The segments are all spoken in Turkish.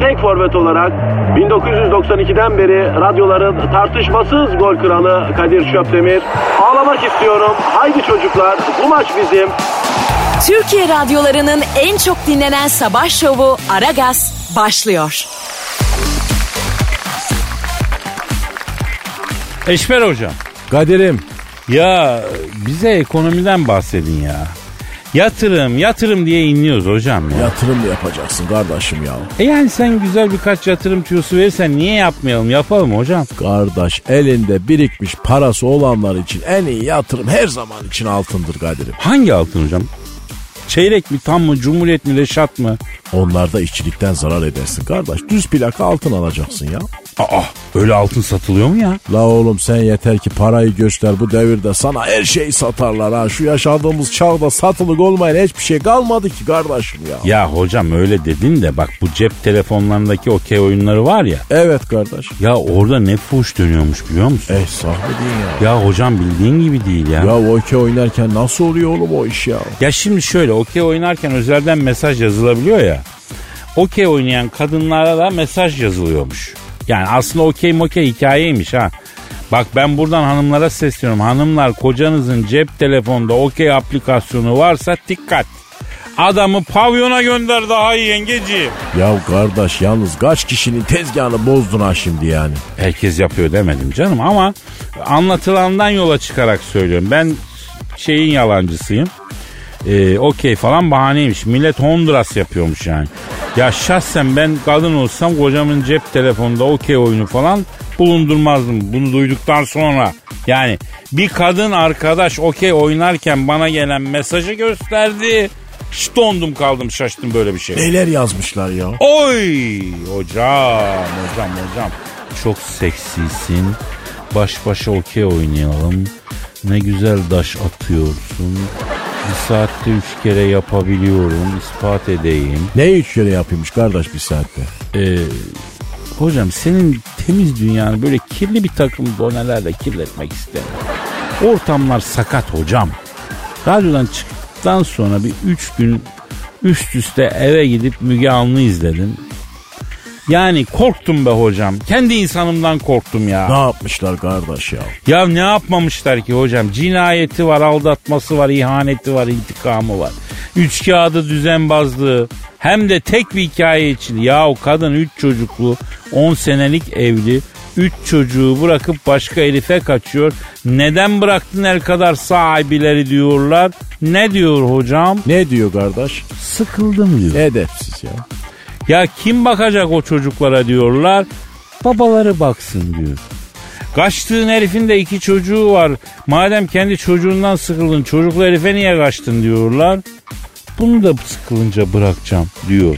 tek forvet olarak 1992'den beri radyoların tartışmasız gol kralı Kadir Şöpdemir. Ağlamak istiyorum. Haydi çocuklar bu maç bizim. Türkiye radyolarının en çok dinlenen sabah şovu Aragaz başlıyor. Eşber hocam. Kadir'im Ya bize ekonomiden bahsedin ya. Yatırım, yatırım diye inliyoruz hocam ya. yatırım da yapacaksın kardeşim ya. E yani sen güzel birkaç yatırım tüyosu verirsen niye yapmayalım? Yapalım hocam. Kardeş elinde birikmiş parası olanlar için en iyi yatırım her zaman için altındır Kadir'im. Hangi altın hocam? Çeyrek mi, tam mı, cumhuriyet mi, reşat mı? Onlarda işçilikten zarar edersin kardeş. Düz plaka altın alacaksın ya. Aa, öyle altın satılıyor mu ya? La oğlum sen yeter ki parayı göster bu devirde sana her şeyi satarlar ha. Şu yaşadığımız çağda satılık olmayan hiçbir şey kalmadı ki kardeşim ya. Ya hocam öyle dedin de bak bu cep telefonlarındaki okey oyunları var ya. Evet kardeş. Ya orada ne fuş dönüyormuş biliyor musun? Eh sahibi değil ya. Ya hocam bildiğin gibi değil ya. Ya okey oynarken nasıl oluyor oğlum o iş ya? Ya şimdi şöyle okey oynarken özelden mesaj yazılabiliyor ya. Okey oynayan kadınlara da mesaj yazılıyormuş. Yani aslında okey mokey hikayeymiş ha. Bak ben buradan hanımlara sesleniyorum. Hanımlar kocanızın cep telefonda okey aplikasyonu varsa dikkat. Adamı pavyona gönder daha iyi yengeciğim. Ya kardeş yalnız kaç kişinin tezgahını bozdun ha şimdi yani. Herkes yapıyor demedim canım ama anlatılandan yola çıkarak söylüyorum. Ben şeyin yalancısıyım. Ee, okey falan bahaneymiş. Millet Honduras yapıyormuş yani. Ya şahsen ben kadın olsam kocamın cep telefonunda okey oyunu falan bulundurmazdım. Bunu duyduktan sonra. Yani bir kadın arkadaş okey oynarken bana gelen mesajı gösterdi. Şşt dondum kaldım şaştım böyle bir şey. Neler yazmışlar ya? Oy hocam hocam hocam çok seksisin. Baş başa okey oynayalım. Ne güzel daş atıyorsun. Bir saatte üç kere yapabiliyorum. ispat edeyim. Ne üç kere yapıyormuş kardeş bir saatte? Ee, hocam senin temiz dünyanı böyle kirli bir takım donelerle kirletmek istemiyorum. Ortamlar sakat hocam. Radyodan çıktıktan sonra bir üç gün üst üste eve gidip Müge Anlı izledim. Yani korktum be hocam. Kendi insanımdan korktum ya. Ne yapmışlar kardeş ya? Ya ne yapmamışlar ki hocam? Cinayeti var, aldatması var, ihaneti var, intikamı var. Üç kağıdı düzenbazlığı. Hem de tek bir hikaye için. Ya o kadın üç çocuklu, 10 senelik evli. Üç çocuğu bırakıp başka herife kaçıyor. Neden bıraktın el kadar sahibileri diyorlar. Ne diyor hocam? Ne diyor kardeş? Sıkıldım diyor. Edepsiz ya. Ya kim bakacak o çocuklara diyorlar. Babaları baksın diyor. Kaçtığın herifin de iki çocuğu var. Madem kendi çocuğundan sıkıldın çocuklu herife niye kaçtın diyorlar. Bunu da sıkılınca bırakacağım diyor.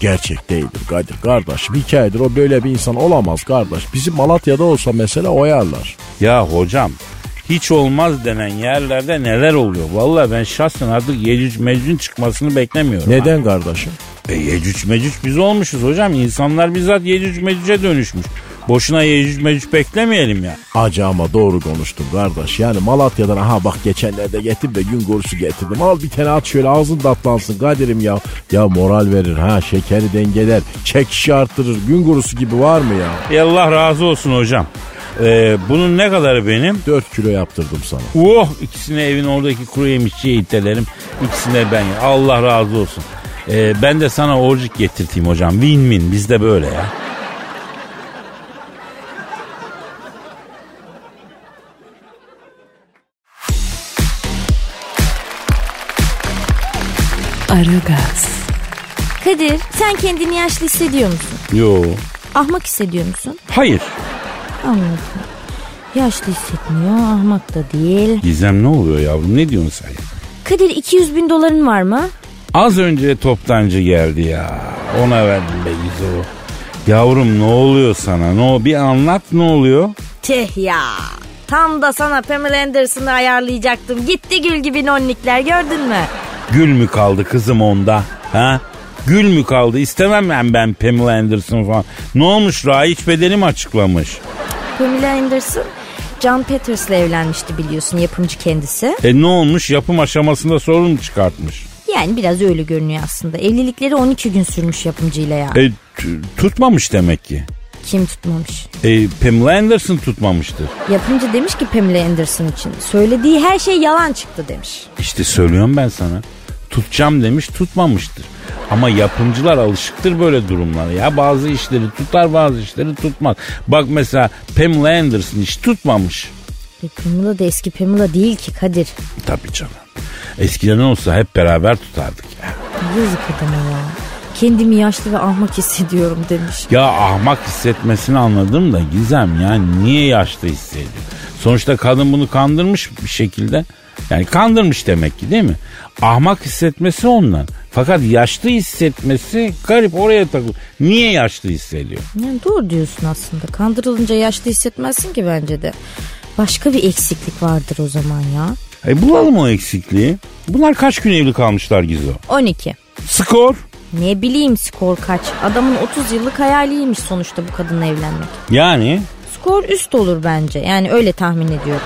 Gerçek değildir Kadir kardeş. Bir hikayedir o böyle bir insan olamaz kardeş. Bizim Malatya'da olsa mesela oyarlar. Ya hocam hiç olmaz denen yerlerde neler oluyor? Vallahi ben şahsen artık Yecüc Mecüc'ün çıkmasını beklemiyorum. Neden kardeşim? E Yecüc Mecüc biz olmuşuz hocam. İnsanlar bizzat Yecüc Mecüc'e dönüşmüş. Boşuna Yecüc Mecüc beklemeyelim ya. Acı ama doğru konuştun kardeş. Yani Malatya'dan aha bak geçenlerde getirdim de gün korusu getirdim. Al bir tane at şöyle ağzın tatlansın Kadir'im ya. Ya moral verir ha şekeri dengeler. Çekişi arttırır. Gün kurusu gibi var mı ya? E Allah razı olsun hocam. Ee, bunun ne kadarı benim? 4 kilo yaptırdım sana. Oh ikisini evin oradaki kuru yemişçiye itelerim. İkisine ben. Allah razı olsun. Ee, ben de sana orcik getirteyim hocam. Win win bizde böyle ya. Aragaz. Kadir sen kendini yaşlı hissediyor musun? Yo. Ahmak hissediyor musun? Hayır. Anladım. Yaşlı hissetmiyor, ahmak da değil. Gizem ne oluyor yavrum ne diyorsun sen? ya? Kadir 200 bin doların var mı? Az önce toptancı geldi ya. Ona verdim be Gizo. Yavrum ne oluyor sana? Ne o bir anlat ne oluyor? Tih ya. Tam da sana Pamela Anderson'ı ayarlayacaktım. Gitti gül gibi nonnikler gördün mü? Gül mü kaldı kızım onda? Ha? Gül mü kaldı? İstemem ben ben Pamela Anderson falan. Ne olmuş Rahiç bedeni mi açıklamış? Pamela Anderson John Peters'la evlenmişti biliyorsun yapımcı kendisi. E ne olmuş? Yapım aşamasında sorun çıkartmış? Yani biraz öyle görünüyor aslında. Evlilikleri 12 gün sürmüş yapımcıyla ya. E tutmamış demek ki. Kim tutmamış? E Pamela Anderson tutmamıştır. Yapımcı demiş ki Pamela Anderson için. Söylediği her şey yalan çıktı demiş. İşte söylüyorum ben sana. Tutacağım demiş tutmamıştır. Ama yapımcılar alışıktır böyle durumlara. Ya bazı işleri tutar bazı işleri tutmaz. Bak mesela Pamela Anderson hiç tutmamış. E, Pamela da eski Pamela değil ki Kadir. Tabii canım. Eskiden olsa hep beraber tutardık ya. Yazık adama ya. Kendimi yaşlı ve ahmak hissediyorum demiş. Ya ahmak hissetmesini anladım da Gizem yani niye yaşlı hissediyor? Sonuçta kadın bunu kandırmış bir şekilde. Yani kandırmış demek ki değil mi? Ahmak hissetmesi ondan. Fakat yaşlı hissetmesi garip oraya takılıyor. Niye yaşlı hissediyor? Yani doğru diyorsun aslında. Kandırılınca yaşlı hissetmezsin ki bence de. Başka bir eksiklik vardır o zaman ya. E bulalım o eksikliği. Bunlar kaç gün evli kalmışlar Gizo? 12. Skor. Ne bileyim skor kaç. Adamın 30 yıllık hayaliymiş sonuçta bu kadınla evlenmek. Yani Skor üst olur bence. Yani öyle tahmin ediyorum.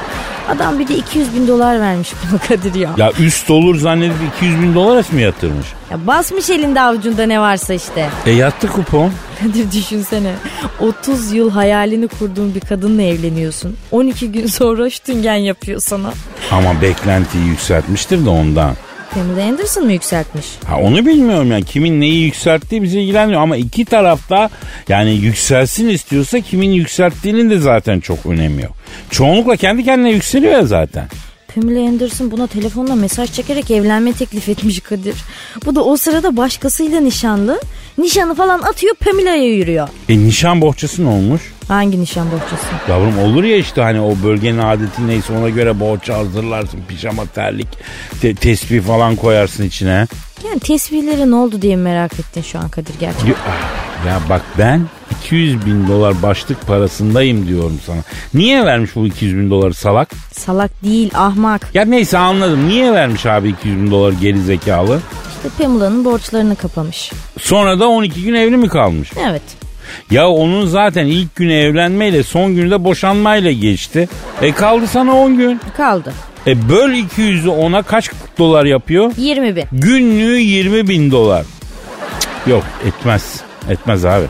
Adam bir de 200 bin dolar vermiş buna Kadir ya. ya üst olur zannedip 200 bin dolar mı yatırmış? ya basmış elinde avucunda ne varsa işte. E yattı kupon. Kadir düşünsene. 30 yıl hayalini kurduğun bir kadınla evleniyorsun. 12 gün sonra ştüngen yapıyor sana. Ama beklentiyi yükseltmiştir de ondan. Pamela Anderson mı yükseltmiş? Ha onu bilmiyorum yani kimin neyi yükselttiği bizi ilgilenmiyor ama iki tarafta yani yükselsin istiyorsa kimin yükselttiğinin de zaten çok önemi yok. Çoğunlukla kendi kendine yükseliyor ya zaten. Pamela Anderson buna telefonla mesaj çekerek evlenme teklif etmiş Kadir. Bu da o sırada başkasıyla nişanlı. Nişanı falan atıyor Pamela'ya yürüyor. E nişan bohçası ne olmuş? Hangi nişan bohçası? Yavrum olur ya işte hani o bölgenin adeti neyse ona göre bohça hazırlarsın. Pijama terlik, te- tesbih falan koyarsın içine. Yani tesbihleri ne oldu diye merak ettin şu an Kadir gerçekten. Ya, ah, ya bak ben 200 bin dolar başlık parasındayım diyorum sana. Niye vermiş bu 200 bin doları salak? Salak değil ahmak. Ya neyse anladım. Niye vermiş abi 200 bin dolar geri zekalı? İşte Pamela'nın borçlarını kapamış. Sonra da 12 gün evli mi kalmış? Evet. Ya onun zaten ilk günü evlenmeyle son günü de boşanmayla geçti. E kaldı sana 10 gün. Kaldı. E böl 200'ü ona kaç dolar yapıyor? 20 bin. Günlüğü 20 bin dolar. Cık, Yok etmez. Etmez abi.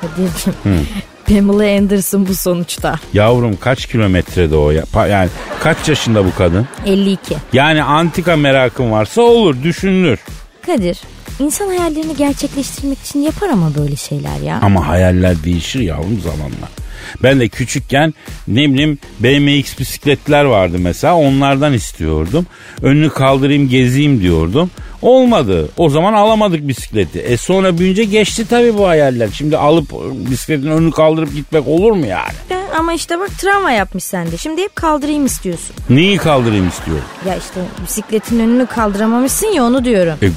Kadir'cim. Pamela Anderson bu sonuçta. Yavrum kaç kilometrede o ya? Pa- Yani kaç yaşında bu kadın? 52. Yani antika merakın varsa olur düşünülür. Kadir, insan hayallerini gerçekleştirmek için yapar ama böyle şeyler ya. Ama hayaller değişir yavrum zamanla. Ben de küçükken ne bileyim BMX bisikletler vardı mesela onlardan istiyordum. Önünü kaldırayım gezeyim diyordum. Olmadı. O zaman alamadık bisikleti. E sonra büyünce geçti tabii bu hayaller. Şimdi alıp bisikletin önünü kaldırıp gitmek olur mu yani? Ya Ama işte bak travma yapmış sende. Şimdi hep kaldırayım istiyorsun. Neyi kaldırayım istiyorum? Ya işte bisikletin önünü kaldıramamışsın ya onu diyorum. E,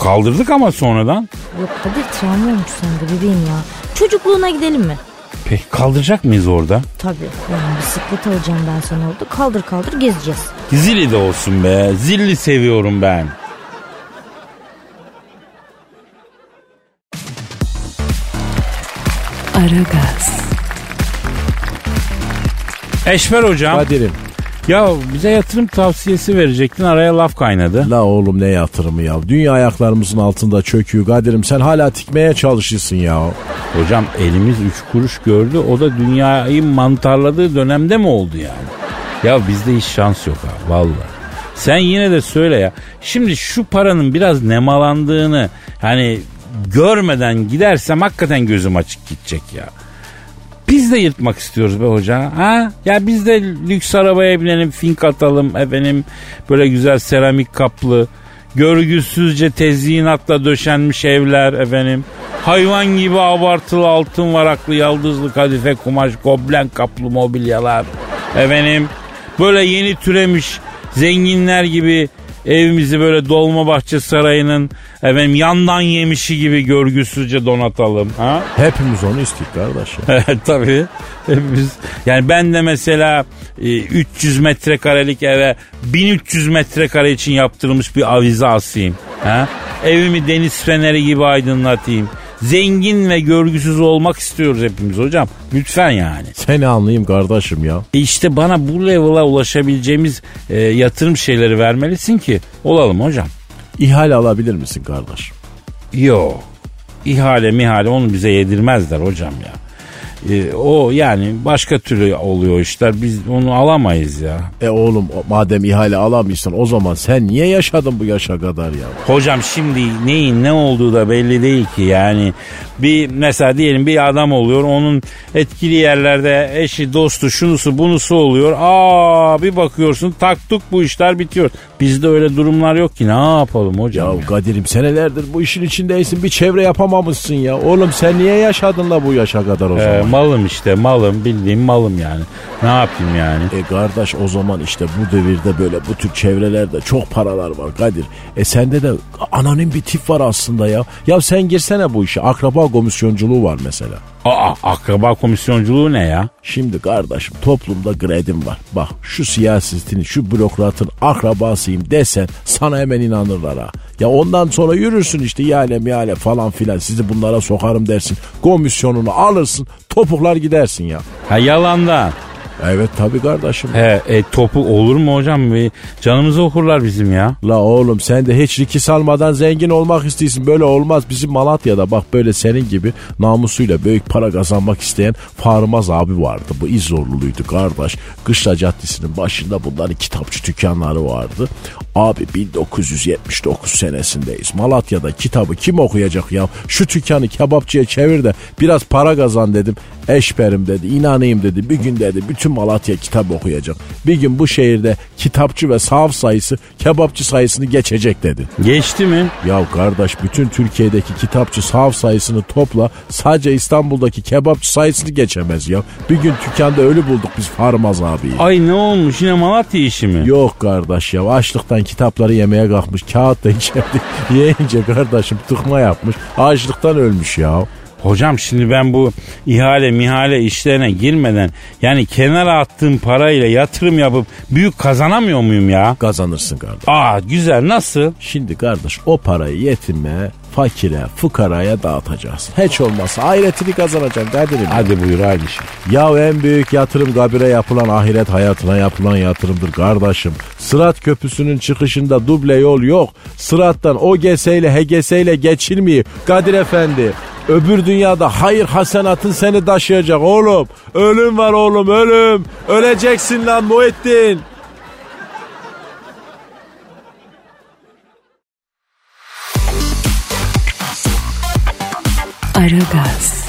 kaldırdık ama sonradan. Yok Kadir travma olmuş sende bebeğim ya. Çocukluğuna gidelim mi? Peki kaldıracak mıyız orada? Tabii. Yani bisiklet alacağım ben sana orada. Kaldır kaldır gezeceğiz. Zilli de olsun be. Zilli seviyorum ben. Aragaz, Eşver hocam. Kadir'im. Ya bize yatırım tavsiyesi verecektin araya laf kaynadı. La oğlum ne yatırımı ya. Dünya ayaklarımızın altında çöküyor Kadir'im. Sen hala tikmeye çalışırsın ya. Hocam elimiz üç kuruş gördü o da dünyayı mantarladığı dönemde mi oldu yani? Ya bizde hiç şans yok ha vallahi. Sen yine de söyle ya. Şimdi şu paranın biraz nemalandığını hani görmeden gidersem hakikaten gözüm açık gidecek ya. Biz de yırtmak istiyoruz be hoca. Ha? Ya biz de lüks arabaya binelim, fink atalım efendim. Böyle güzel seramik kaplı, görgüsüzce tezyinatla döşenmiş evler efendim. Hayvan gibi abartılı altın varaklı, yaldızlı kadife kumaş, goblen kaplı mobilyalar. Efendim böyle yeni türemiş zenginler gibi evimizi böyle Dolmabahçe Sarayı'nın efendim yandan yemişi gibi görgüsüzce donatalım. Ha? Hepimiz onu istedik kardeşim. Tabii. Hepimiz, yani ben de mesela e, 300 metrekarelik eve 1300 metrekare için yaptırılmış bir avize asayım. Ha? Evimi deniz feneri gibi aydınlatayım. Zengin ve görgüsüz olmak istiyoruz hepimiz hocam. Lütfen yani. Seni anlayayım kardeşim ya. E işte bana bu level'a ulaşabileceğimiz e, yatırım şeyleri vermelisin ki olalım hocam. İhale alabilir misin kardeşim? Yok. İhale mihale onu bize yedirmezler hocam ya. E, o yani başka türlü oluyor işler. Biz onu alamayız ya. E oğlum madem ihale alamıyorsun o zaman sen niye yaşadın bu yaşa kadar ya? Hocam şimdi neyin ne olduğu da belli değil ki yani. Bir mesela diyelim bir adam oluyor onun etkili yerlerde eşi dostu şunusu bunusu oluyor. Aa bir bakıyorsun taktuk bu işler bitiyor. Bizde öyle durumlar yok ki ne yapalım hocam? Ya Kadir'im senelerdir bu işin içindeysin bir çevre yapamamışsın ya. Oğlum sen niye yaşadın da bu yaşa kadar o Ee, zaman? Malım işte malım bildiğim malım yani. Ne yapayım yani? E kardeş o zaman işte bu devirde böyle bu tür çevrelerde çok paralar var Kadir. E sende de anonim bir tip var aslında ya. Ya sen girsene bu işe. Akraba komisyonculuğu var mesela. Aa akraba komisyonculuğu ne ya? Şimdi kardeşim toplumda gredim var. Bak şu siyasetin, şu bürokratın akrabasıyım desen sana hemen inanırlar ha. Ya ondan sonra yürürsün işte ihale mihale falan filan sizi bunlara sokarım dersin. Komisyonunu alırsın topuklar gidersin ya. Ha yalandan. Evet tabii kardeşim. He e, topu olur mu hocam? Bir Canımızı okurlar bizim ya. La oğlum sen de hiç riki salmadan zengin olmak istiyorsun. Böyle olmaz. Bizim Malatya'da bak böyle senin gibi namusuyla büyük para kazanmak isteyen Farmaz abi vardı. Bu İzorluluydu kardeş. Kışla Caddesi'nin başında bunların kitapçı dükkanları vardı. Abi 1979 senesindeyiz. Malatya'da kitabı kim okuyacak ya? Şu dükkanı kebapçıya çevir de biraz para kazan dedim. Eşberim dedi inanayım dedi. Bir gün dedi bütün Malatya kitap okuyacak. Bir gün bu şehirde kitapçı ve sahaf sayısı kebapçı sayısını geçecek dedi. Geçti mi? Ya kardeş bütün Türkiye'deki kitapçı sahaf sayısını topla sadece İstanbul'daki kebapçı sayısını geçemez ya. Bir gün dükkanda ölü bulduk biz Farmaz abiyi. Ay ne olmuş yine Malatya işi mi? Yok kardeş ya açlıktan kitapları yemeye kalkmış kağıt da içeride yiyince kardeşim tıkma yapmış açlıktan ölmüş ya. Hocam şimdi ben bu ihale mihale işlerine girmeden yani kenara attığım parayla yatırım yapıp büyük kazanamıyor muyum ya? Kazanırsın kardeş. Aa güzel nasıl? Şimdi kardeş o parayı yetime, fakire, fukaraya dağıtacaksın. Hiç olmazsa ahiretini kazanacaksın Kadir'im. Hadi buyur haydi şimdi. Ya en büyük yatırım kabire yapılan ahiret hayatına yapılan yatırımdır kardeşim. Sırat köprüsünün çıkışında duble yol yok. Sırattan o geseyle hegeseyle geçilmiyor. Kadir Efendi öbür dünyada hayır hasenatın seni taşıyacak oğlum. Ölüm var oğlum ölüm. Öleceksin lan Muhittin. Aragaz,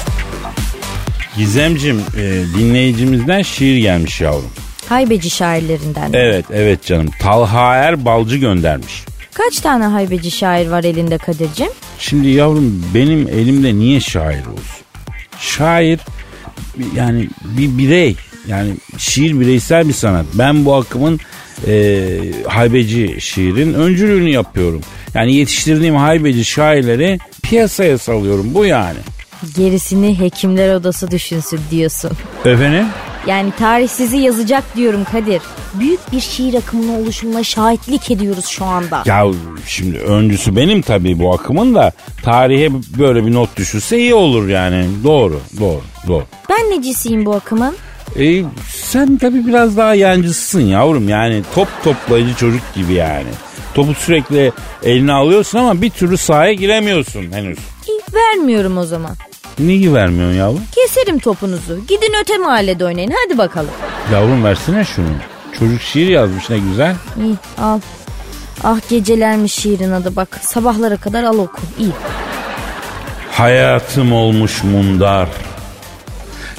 Gizemcim e, dinleyicimizden şiir gelmiş yavrum. Haybeci şairlerinden. Evet evet canım. Talha Er Balcı göndermiş. Kaç tane haybeci şair var elinde Kadir'cim? Şimdi yavrum benim elimde niye şair olsun? Şair yani bir birey. Yani şiir bireysel bir sanat. Ben bu akımın e, haybeci şiirin öncülüğünü yapıyorum. Yani yetiştirdiğim haybeci şairleri piyasaya salıyorum. Bu yani. Gerisini hekimler odası düşünsün diyorsun. Efendim? Yani tarih sizi yazacak diyorum Kadir. Büyük bir şiir akımının oluşumuna şahitlik ediyoruz şu anda. Ya şimdi öncüsü benim tabii bu akımın da tarihe böyle bir not düşürse iyi olur yani. Doğru, doğru, doğru. Ben necisiyim bu akımın? E, sen tabii biraz daha yancısın yavrum yani top toplayıcı çocuk gibi yani. Topu sürekli eline alıyorsun ama bir türlü sahaya giremiyorsun henüz. Vermiyorum o zaman. Niye vermiyorsun yavrum? Keserim topunuzu. Gidin öte mahallede oynayın hadi bakalım. Yavrum versene şunu. Çocuk şiir yazmış ne güzel. İyi al. Ah gecelermiş şiirin adı bak. Sabahlara kadar al oku. İyi. Hayatım olmuş mundar.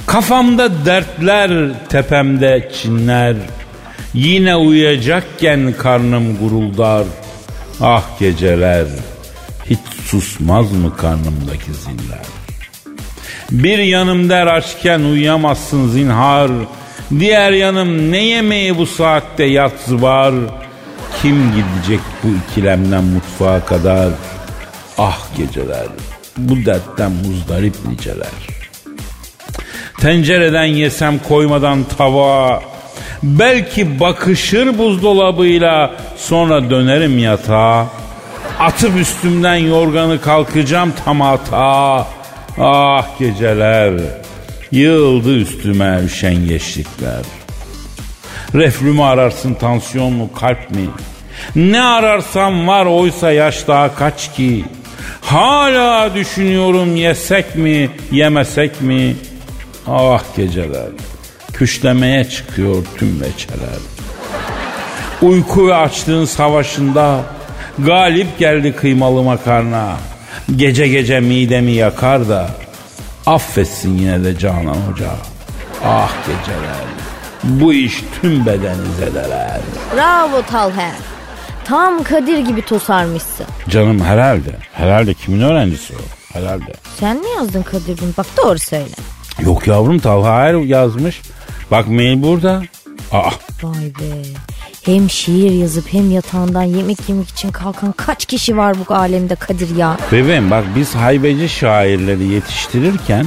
Kafamda dertler, tepemde çinler. Yine uyuyacakken karnım guruldar. Ah geceler, hiç susmaz mı karnımdaki ziller? Bir yanım der açken uyuyamazsın zinhar. Diğer yanım ne yemeği bu saatte yatsı var. Kim gidecek bu ikilemden mutfağa kadar? Ah geceler, bu dertten muzdarip niceler. Tencereden yesem koymadan tava. Belki bakışır buzdolabıyla sonra dönerim yatağa. Atıp üstümden yorganı kalkacağım tamata. Ah geceler, yığıldı üstüme üşengeçlikler. Reflü mü ararsın tansiyon mu kalp mi? Ne ararsam var oysa yaş daha kaç ki? Hala düşünüyorum yesek mi yemesek mi? Ah geceler küşlemeye çıkıyor tüm veçeler. Uyku ve açlığın savaşında galip geldi kıymalı makarna. Gece gece midemi yakar da affetsin yine de Canan Hoca. Ah geceler bu iş tüm bedeni zedeler. Bravo Talher. Tam Kadir gibi tosarmışsın. Canım herhalde. Herhalde kimin öğrencisi o? Herhalde. Sen mi yazdın Kadir'cim? Bak doğru söyle. Yok yavrum Talha Er yazmış. Bak mail burada. Aa, Vay be. Hem şiir yazıp hem yatağından yemek yemek için kalkan kaç kişi var bu alemde Kadir ya? bebeğim bak biz haybeci şairleri yetiştirirken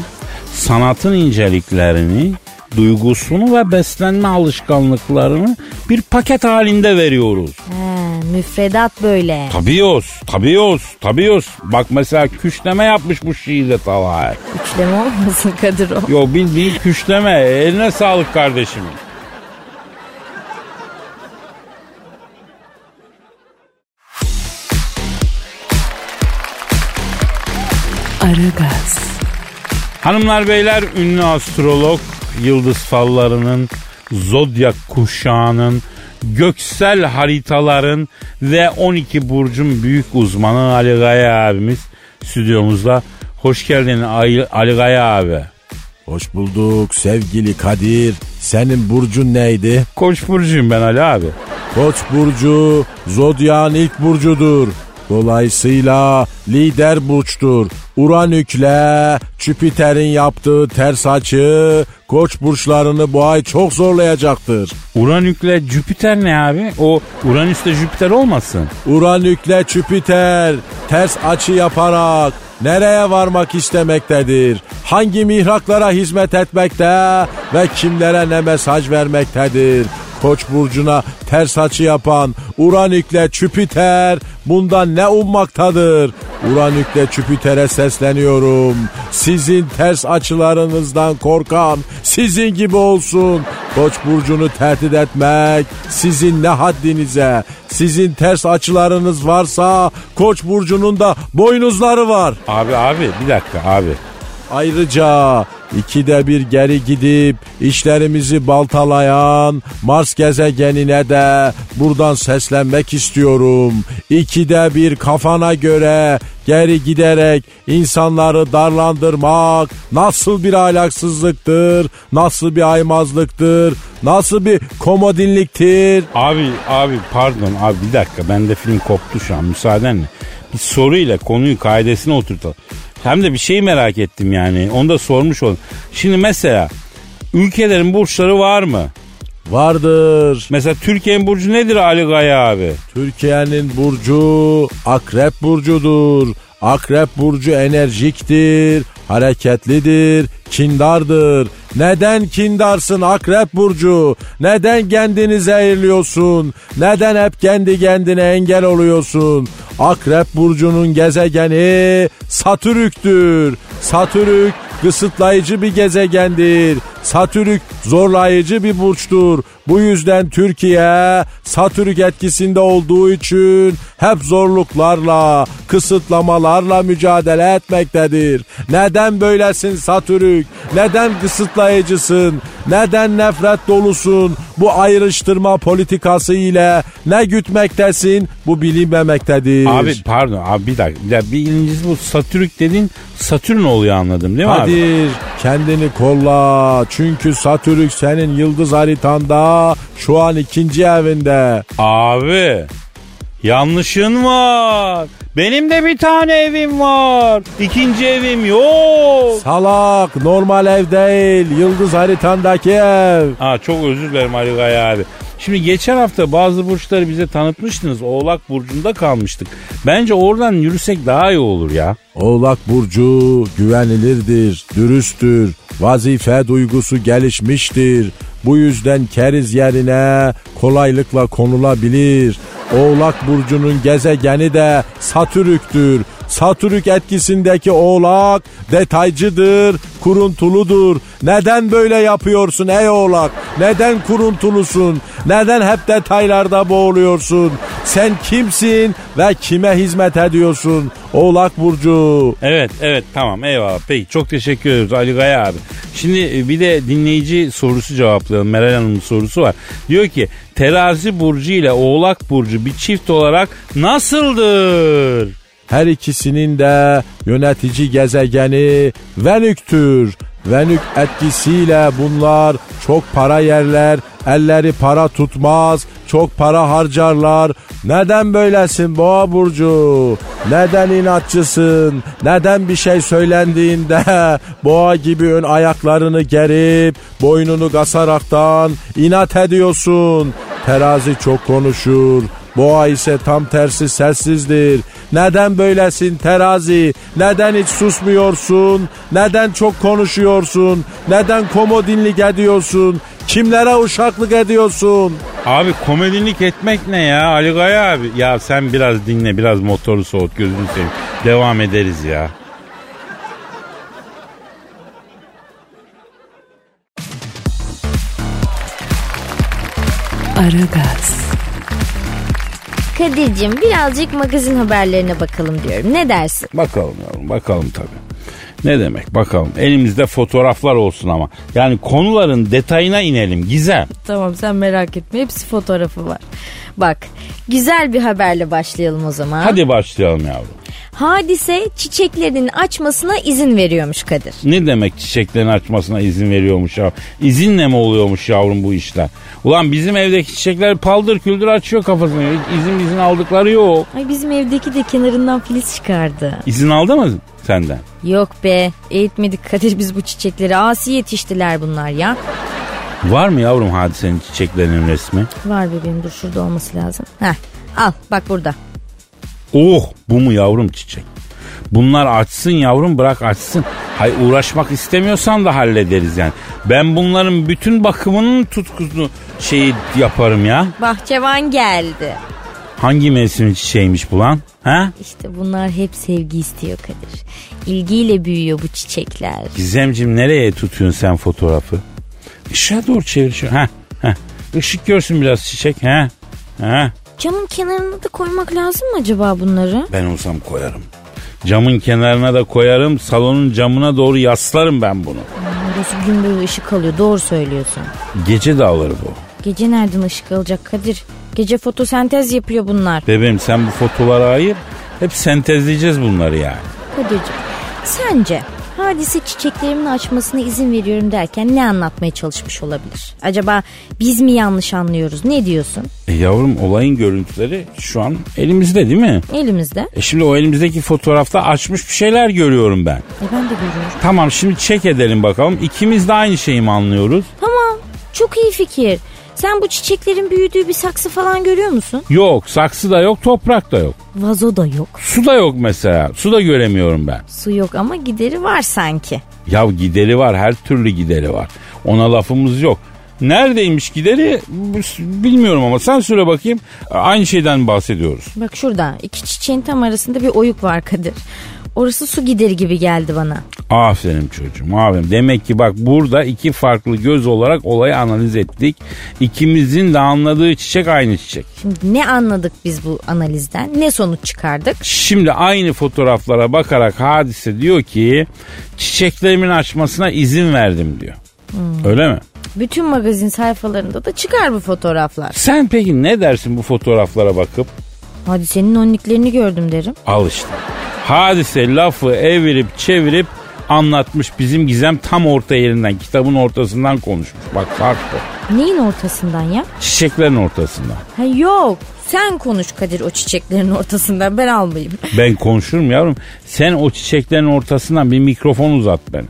sanatın inceliklerini, duygusunu ve beslenme alışkanlıklarını bir paket halinde veriyoruz. He, müfredat böyle. Tabiyoruz, tabiyoruz, tabiyoruz. Bak mesela küşleme yapmış bu şiirde Talha. Üçleme olmasın Kadir o. Yo bildiğin küşleme. Eline sağlık kardeşim. Aragaz, Hanımlar beyler ünlü astrolog yıldız fallarının, zodyak kuşağının, göksel haritaların ve 12 burcun büyük uzmanı Ali Gaya abimiz stüdyomuzda. Hoş geldin Ali, Ali Gaya abi. Hoş bulduk sevgili Kadir. Senin burcun neydi? Koç burcuyum ben Ali abi. Koç burcu zodyağın ilk burcudur. Dolayısıyla lider burçtur. Uranükle Jüpiter'in yaptığı ters açı koç burçlarını bu ay çok zorlayacaktır. Uranükle Jüpiter ne abi? O Uranüs'te Jüpiter olmasın? Uranükle Jüpiter ters açı yaparak nereye varmak istemektedir? Hangi mihraklara hizmet etmekte ve kimlere ne mesaj vermektedir? Koç burcuna ters açı yapan Uranükle Jüpiter bundan ne ummaktadır? Uranükle Jüpiter'e sesleniyorum. Sizin ters açılarınızdan korkan sizin gibi olsun. Koç burcunu tehdit etmek sizin ne haddinize? Sizin ters açılarınız varsa Koç burcunun da boynuzları var. Abi abi bir dakika abi. Ayrıca ikide bir geri gidip işlerimizi baltalayan Mars gezegenine de buradan seslenmek istiyorum. İkide bir kafana göre geri giderek insanları darlandırmak nasıl bir ahlaksızlıktır, nasıl bir aymazlıktır, nasıl bir komodinliktir. Abi abi pardon abi bir dakika bende film koptu şu an müsaadenle. Bir soruyla konuyu kaidesine oturtalım. Hem de bir şey merak ettim yani. Onu da sormuş oldum. Şimdi mesela ülkelerin burçları var mı? Vardır. Mesela Türkiye'nin burcu nedir Ali Gaya abi? Türkiye'nin burcu akrep burcudur. Akrep burcu enerjiktir, hareketlidir, kindardır. Neden kindarsın akrep burcu? Neden kendini zehirliyorsun? Neden hep kendi kendine engel oluyorsun? Akrep burcunun gezegeni Satürk'tür. Satürk kısıtlayıcı bir gezegendir. Satürk zorlayıcı bir burçtur. Bu yüzden Türkiye Satürk etkisinde olduğu için hep zorluklarla, kısıtlamalarla mücadele etmektedir. Neden böylesin Satürk? Neden kısıtlayıcısın? Neden nefret dolusun? Bu ayrıştırma politikası ile ne gütmektesin? Bu bilinmemektedir. Abi pardon abi bir dakika. Bir, ilincisi bu Satürk dedin Satürn oluyor anladım değil mi abi? Kadir kendini kolla. Çünkü Satürk senin yıldız haritanda şu an ikinci evinde. Abi Yanlışın var. Benim de bir tane evim var. İkinci evim yok. Salak normal ev değil yıldız haritandaki ev. Ha çok özür dilerim Ali Gaya abi. Şimdi geçen hafta bazı burçları bize tanıtmıştınız. Oğlak burcunda kalmıştık. Bence oradan yürüsek daha iyi olur ya. Oğlak Burcu güvenilirdir, dürüsttür, vazife duygusu gelişmiştir. Bu yüzden keriz yerine kolaylıkla konulabilir. Oğlak Burcu'nun gezegeni de Satürk'tür. Satürk etkisindeki oğlak detaycıdır, kuruntuludur. Neden böyle yapıyorsun ey oğlak? Neden kuruntulusun? Neden hep detaylarda boğuluyorsun? Sen kimsin ve kime hizmet ediyorsun? Oğlak Burcu. Evet evet tamam eyvallah. Peki çok teşekkür ediyoruz Ali Gaya abi. Şimdi e, bir de dinleyici sorusu cevaplayalım. Meral Hanım'ın sorusu var. Diyor ki terazi burcu ile oğlak burcu bir çift olarak nasıldır? Her ikisinin de yönetici gezegeni Venük'tür. Venük etkisiyle bunlar çok para yerler, elleri para tutmaz, çok para harcarlar. Neden böylesin Boğa Burcu? Neden inatçısın? Neden bir şey söylendiğinde boğa gibi ön ayaklarını gerip boynunu kasaraktan inat ediyorsun? Terazi çok konuşur, Boğa ise tam tersi sessizdir. Neden böylesin terazi? Neden hiç susmuyorsun? Neden çok konuşuyorsun? Neden komodinlik ediyorsun? Kimlere uşaklık ediyorsun? Abi komedinlik etmek ne ya Ali Gaya abi? Ya sen biraz dinle biraz motoru soğut gözünü seveyim. Devam ederiz ya. Aragaz, Kadir'cim birazcık magazin haberlerine bakalım diyorum. Ne dersin? Bakalım yavrum bakalım tabii. Ne demek bakalım. Elimizde fotoğraflar olsun ama. Yani konuların detayına inelim. Gizem. Tamam sen merak etme hepsi fotoğrafı var. Bak güzel bir haberle başlayalım o zaman. Hadi başlayalım yavrum. Hadise çiçeklerinin açmasına izin veriyormuş Kadir. Ne demek çiçeklerin açmasına izin veriyormuş ya? İzinle mi oluyormuş yavrum bu işler? Ulan bizim evdeki çiçekler paldır küldür açıyor kafasını. Hiç izin izin aldıkları yok. Ay bizim evdeki de kenarından filiz çıkardı. İzin aldı mı senden? Yok be eğitmedik Kadir biz bu çiçekleri. Asi yetiştiler bunlar ya. Var mı yavrum hadisenin çiçeklerinin resmi? Var bebeğim dur şurada olması lazım. Heh al bak burada. Oh bu mu yavrum çiçek? Bunlar açsın yavrum bırak açsın. Hay uğraşmak istemiyorsan da hallederiz yani. Ben bunların bütün bakımının tutkusunu şeyi yaparım ya. Bahçevan geldi. Hangi mevsimin çiçeğiymiş bu lan? Ha? İşte bunlar hep sevgi istiyor Kadir. İlgiyle büyüyor bu çiçekler. Gizemcim nereye tutuyorsun sen fotoğrafı? Işığa doğru çevir şu. Ha, ha. Işık görsün biraz çiçek. Ha, ha. Camın kenarına da koymak lazım mı acaba bunları? Ben olsam koyarım. Camın kenarına da koyarım. Salonun camına doğru yaslarım ben bunu. Burası gün boyu ışık alıyor doğru söylüyorsun. Gece de alır bu. Gece nereden ışık alacak Kadir? Gece fotosentez yapıyor bunlar. Bebeğim sen bu fotoları ayır. Hep sentezleyeceğiz bunları yani. Kadir'cim sence hadise çiçeklerimin açmasına izin veriyorum derken ne anlatmaya çalışmış olabilir? Acaba biz mi yanlış anlıyoruz? Ne diyorsun? E yavrum olayın görüntüleri şu an elimizde değil mi? Elimizde. E şimdi o elimizdeki fotoğrafta açmış bir şeyler görüyorum ben. E ben de görüyorum. Tamam şimdi çek edelim bakalım. İkimiz de aynı şeyi mi anlıyoruz? Tamam çok iyi fikir. Sen bu çiçeklerin büyüdüğü bir saksı falan görüyor musun? Yok saksı da yok toprak da yok. Vazo da yok. Su da yok mesela. Su da göremiyorum ben. Su yok ama gideri var sanki. Ya gideri var her türlü gideri var. Ona lafımız yok. Neredeymiş gideri bilmiyorum ama sen söyle bakayım. Aynı şeyden bahsediyoruz. Bak şurada iki çiçeğin tam arasında bir oyuk var Kadir. Orası su gideri gibi geldi bana. Aferin çocuğum aferin. Demek ki bak burada iki farklı göz olarak olayı analiz ettik. İkimizin de anladığı çiçek aynı çiçek. Şimdi ne anladık biz bu analizden? Ne sonuç çıkardık? Şimdi aynı fotoğraflara bakarak hadise diyor ki çiçeklerimin açmasına izin verdim diyor. Öyle mi? Bütün magazin sayfalarında da çıkar bu fotoğraflar. Sen peki ne dersin bu fotoğraflara bakıp? Hadi senin onliklerini gördüm derim. Al işte. Hadise lafı evirip çevirip Anlatmış bizim Gizem tam orta yerinden kitabın ortasından konuşmuş. Bak fark bu. Neyin ortasından ya? Çiçeklerin ortasından. Ha yok. Sen konuş Kadir o çiçeklerin ortasından ben almayayım. Ben konuşurum yavrum. Sen o çiçeklerin ortasından bir mikrofon uzat ben.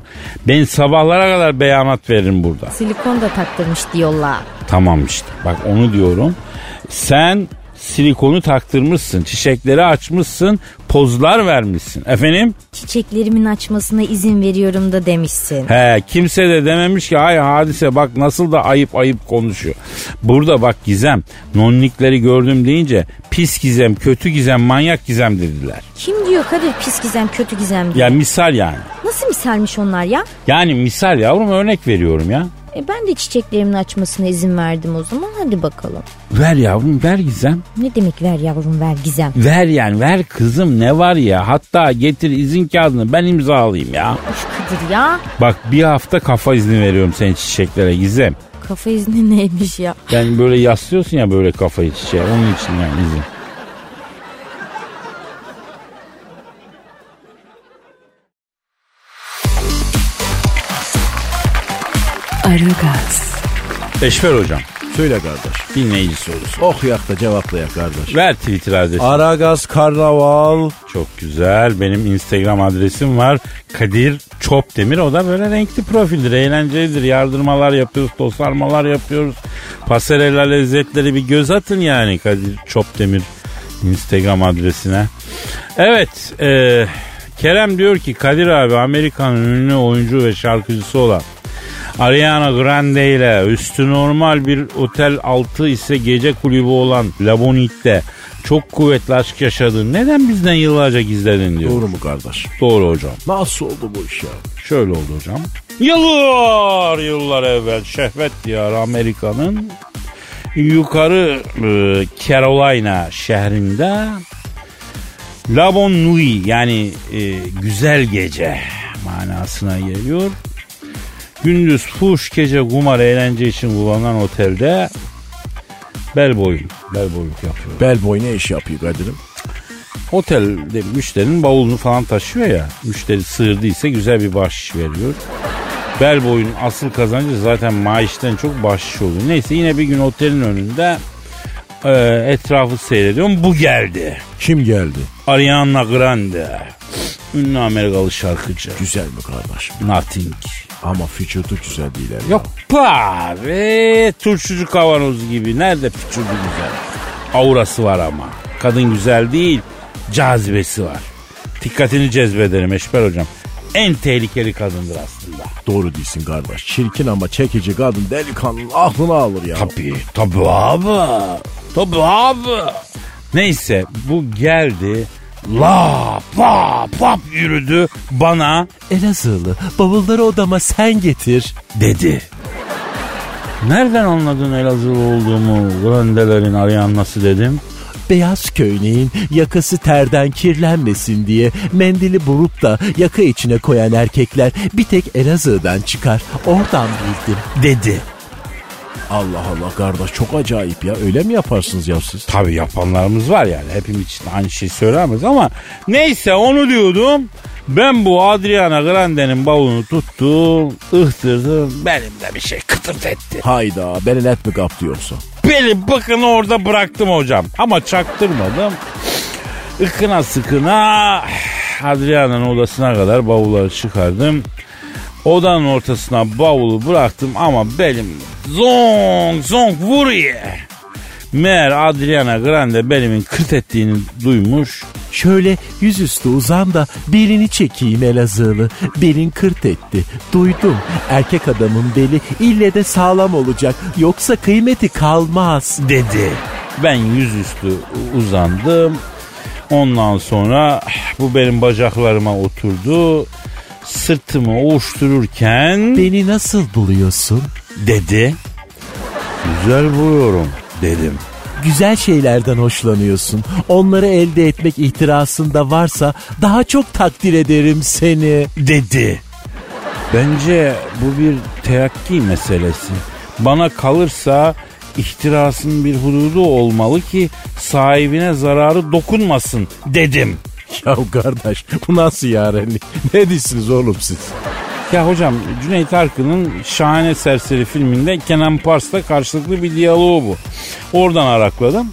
Ben sabahlara kadar beyanat veririm burada. Silikon da taktırmış diyorlar. Tamam işte. Bak onu diyorum. Sen silikonu taktırmışsın. Çiçekleri açmışsın. Pozlar vermişsin. Efendim? Çiçeklerimin açmasına izin veriyorum da demişsin. He kimse de dememiş ki ay hadise bak nasıl da ayıp ayıp konuşuyor. Burada bak Gizem nonnikleri gördüm deyince pis Gizem, kötü Gizem, manyak Gizem dediler. Kim diyor Kadir pis gizem kötü gizem diye. Ya misal yani. Nasıl misalmiş onlar ya? Yani misal yavrum örnek veriyorum ya. E ben de çiçeklerimin açmasına izin verdim o zaman hadi bakalım. Ver yavrum ver Gizem. Ne demek ver yavrum ver gizem. Ver yani ver kızım ne var ya. Hatta getir izin kağıdını ben imzalayayım ya. Üf Kadir ya. Bak bir hafta kafa izni veriyorum senin çiçeklere Gizem. Kafa izni neymiş ya? Yani böyle yaslıyorsun ya böyle kafayı çiçeğe onun için yani izin. Aragaz, Eşver hocam Söyle kardeş. dinleyici sorusu. Okuyak da cevaplayak kardeş. Ver Twitter adresi. Aragaz Karnaval. Çok güzel. Benim Instagram adresim var. Kadir Çopdemir. O da böyle renkli profildir. Eğlencelidir. Yardırmalar yapıyoruz. Tosarmalar yapıyoruz. Pasarela lezzetleri bir göz atın yani Kadir Çopdemir Instagram adresine. Evet. e, Kerem diyor ki Kadir abi Amerika'nın ünlü oyuncu ve şarkıcısı olan Ariana Grande ile üstü normal bir otel altı ise gece kulübü olan La Bonite'de çok kuvvetli aşk yaşadın. Neden bizden yıllarca gizledin diyor. Doğru mu kardeş? Doğru hocam. Nasıl oldu bu iş ya? Şöyle oldu hocam. Yıllar yıllar evvel şehvet diyarı Amerika'nın yukarı e, Carolina şehrinde La Bonne Nuit yani e, güzel gece manasına geliyor. Gündüz fuş gece kumar eğlence için kullanılan otelde bel boyun, bel boyluk yapıyor. Bellboy ne iş yapıyor Kadir'im? Otelde müşterinin bavulunu falan taşıyor ya. Müşteri sığırdıysa güzel bir bahşiş veriyor. Bel boyun asıl kazancı zaten maaştan çok bahşiş oluyor. Neyse yine bir gün otelin önünde e, etrafı seyrediyorum. Bu geldi. Kim geldi? Ariana Grande. Ünlü Amerikalı şarkıcı. Güzel mi kardeş? Nothing. Ama vücudu güzel değil. herhalde. Yok be abi. Turşucu kavanozu gibi. Nerede füçürdü güzel. Aurası var ama. Kadın güzel değil. Cazibesi var. Dikkatini cezbederim Eşber hocam. En tehlikeli kadındır aslında. Doğru değilsin kardeş. Çirkin ama çekici kadın delikanlının aklını alır ya. Tabii. Tabii abi. Tabii abi. Neyse bu geldi. La pa pap yürüdü bana Elazığlı bavulları odama sen getir. dedi. Nereden anladın Elazığlı olduğumu? Grandelerin Arianna'sı dedim. Beyaz köyneyin yakası terden kirlenmesin diye mendili bulup da yaka içine koyan erkekler bir tek Elazığ'dan çıkar. Oradan bildim. Dedi. Allah Allah kardeş çok acayip ya. Öyle mi yaparsınız ya siz? Tabii yapanlarımız var yani. Hepimiz için aynı şey söylemez ama neyse onu diyordum. Ben bu Adriana Grande'nin bavulunu tuttum, ıhtırdım. Benim de bir şey kıtırt etti. Hayda beni net mi kaptı yoksa? Beni bakın orada bıraktım hocam. Ama çaktırmadım. Ikına sıkına Adriana'nın odasına kadar bavulları çıkardım. Odanın ortasına bavulu bıraktım ama belim zong zong vuruyor. Meğer Adriana Grande belimin kırt ettiğini duymuş. Şöyle yüzüstü uzan da belini çekeyim Elazığlı. Belin kırt etti. Duydum. Erkek adamın beli ille de sağlam olacak. Yoksa kıymeti kalmaz. dedi. Ben yüzüstü uzandım. Ondan sonra bu benim bacaklarıma oturdu. Sırtımı ovuştururken Beni nasıl buluyorsun? dedi. Güzel buluyorum dedim. Güzel şeylerden hoşlanıyorsun. Onları elde etmek ihtirasında varsa daha çok takdir ederim seni. Dedi. Bence bu bir terakki meselesi. Bana kalırsa ihtirasın bir hududu olmalı ki sahibine zararı dokunmasın dedim. Ya kardeş bu nasıl yarenlik? Ne diyorsunuz oğlum siz? Ya hocam Cüneyt Arkın'ın Şahane Serseri filminde Kenan Pars'la karşılıklı bir diyaloğu bu. Oradan arakladım.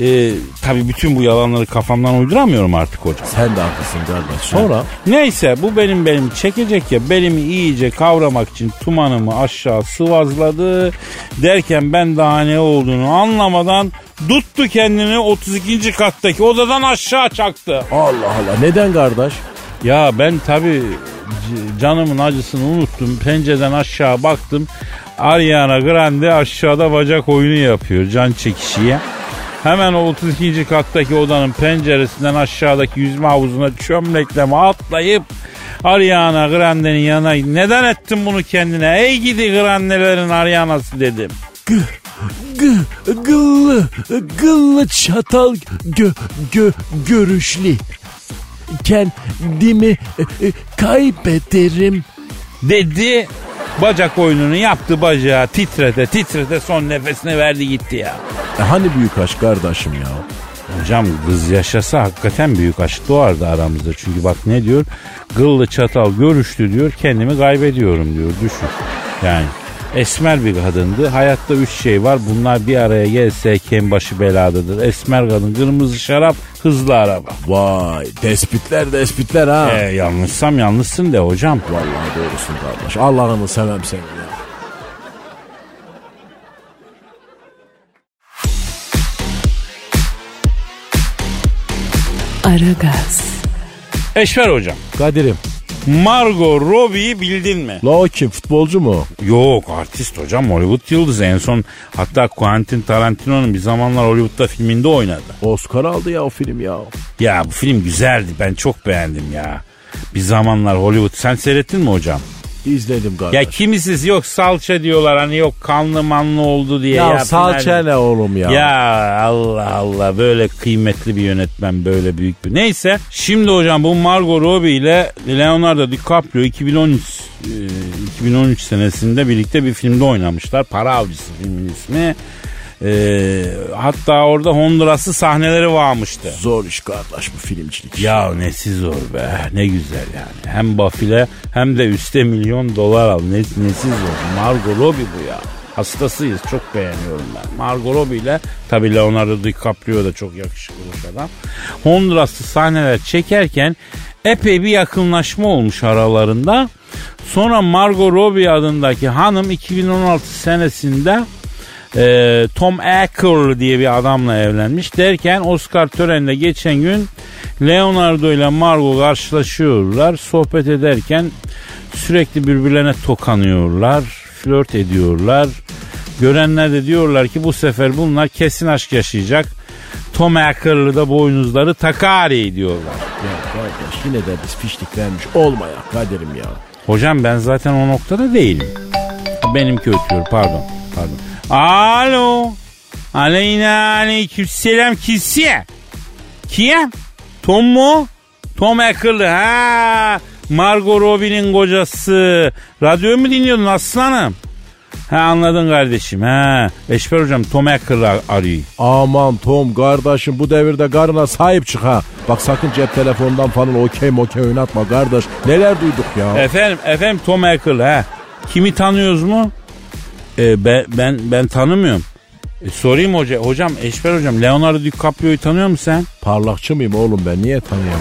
Ee, tabii bütün bu yalanları kafamdan uyduramıyorum artık hocam. Sen de haklısın kardeş. Sonra? Neyse bu benim benim çekecek ya belimi iyice kavramak için tumanımı aşağı sıvazladı. Derken ben daha ne olduğunu anlamadan tuttu kendini 32. kattaki odadan aşağı çaktı. Allah Allah neden kardeş? Ya ben tabii c- canımın acısını unuttum. Pencereden aşağı baktım. Ariana Grande aşağıda bacak oyunu yapıyor can çekişiye. Hemen o 32. kattaki odanın penceresinden aşağıdaki yüzme havuzuna çömlekleme atlayıp Ariana Grande'nin yanına neden ettin bunu kendine? Ey gidi Grande'lerin Ariana'sı dedim. Gı, gıllı, gıllı çatal gö, gö, görüşlü. Kendimi e, e, kaybederim. Dedi bacak oyununu yaptı bacağı titrete titrete son nefesini verdi gitti ya. E hani büyük aşk kardeşim ya? Hocam kız yaşasa hakikaten büyük aşk doğardı aramızda. Çünkü bak ne diyor? Gıllı çatal görüştü diyor kendimi kaybediyorum diyor düşün. Yani esmer bir kadındı. Hayatta üç şey var. Bunlar bir araya gelse kim başı beladadır. Esmer kadın, kırmızı şarap, hızlı araba. Vay tespitler tespitler ha. E, yanlışsam yanlışsın de hocam. Vallahi doğrusun kardeş. Allah'ını sevem seni ya. Aragaz, Eşver hocam. Kadir'im. Margot Robbie'yi bildin mi? La o kim futbolcu mu? Yok artist hocam Hollywood yıldızı en son hatta Quentin Tarantino'nun bir zamanlar Hollywood'da filminde oynadı. Oscar aldı ya o film ya. Ya bu film güzeldi ben çok beğendim ya. Bir zamanlar Hollywood sen seyrettin mi hocam? İzledim kardeş. Ya kimisiz yok salça diyorlar hani yok kanlı manlı oldu diye. ya, Ya, salça final- ne oğlum ya? Ya Allah Allah böyle kıymetli bir yönetmen böyle büyük bir. Neyse şimdi hocam bu Margot Robbie ile Leonardo DiCaprio 2013 e, 2013 senesinde birlikte bir filmde oynamışlar. Para Avcısı filmin ismi. E, hatta orada Honduraslı sahneleri varmıştı. Zor iş kardeş bu filmcilik. Ya nesi zor be ne güzel yani. Hem bafile hem de üste milyon dolar al. Ne, nesi zor. Margot Robbie bu ya. Hastasıyız çok beğeniyorum ben. Margot Robbie ile tabii Leonardo DiCaprio da çok yakışıklı bir adam. Honduraslı sahneler çekerken epey bir yakınlaşma olmuş aralarında. Sonra Margot Robbie adındaki hanım 2016 senesinde e, Tom Acker diye bir adamla evlenmiş derken Oscar töreninde geçen gün Leonardo ile Margot karşılaşıyorlar. Sohbet ederken sürekli birbirlerine tokanıyorlar, flört ediyorlar. Görenler de diyorlar ki bu sefer bunlar kesin aşk yaşayacak. Tom Acker'lı da boynuzları takari diyorlar. Ya kardeş yine de biz fişlik vermiş olmaya Kadir'im ya. Hocam ben zaten o noktada değilim. Benimki ötüyor pardon. Pardon. Alo. Aleyna aleykümselam kimsiye? Kim? Tom mu? Tom Acker'lı ha. Margot Robbie'nin kocası. Radyo mu dinliyordun aslanım? Ha anladın kardeşim ha. Eşber hocam Tom Acker'lı arıyor. Aman Tom kardeşim bu devirde karına sahip çık ha. Bak sakın cep telefonundan falan okey mokey oynatma kardeş. Neler duyduk ya. Efendim, efendim Tom Ackle ha. Kimi tanıyoruz mu? Ee, ben, ben, ben tanımıyorum. E, sorayım hoca. Hocam, Eşber hocam Leonardo DiCaprio'yu tanıyor musun sen? Parlakçı mıyım oğlum ben niye tanıyorum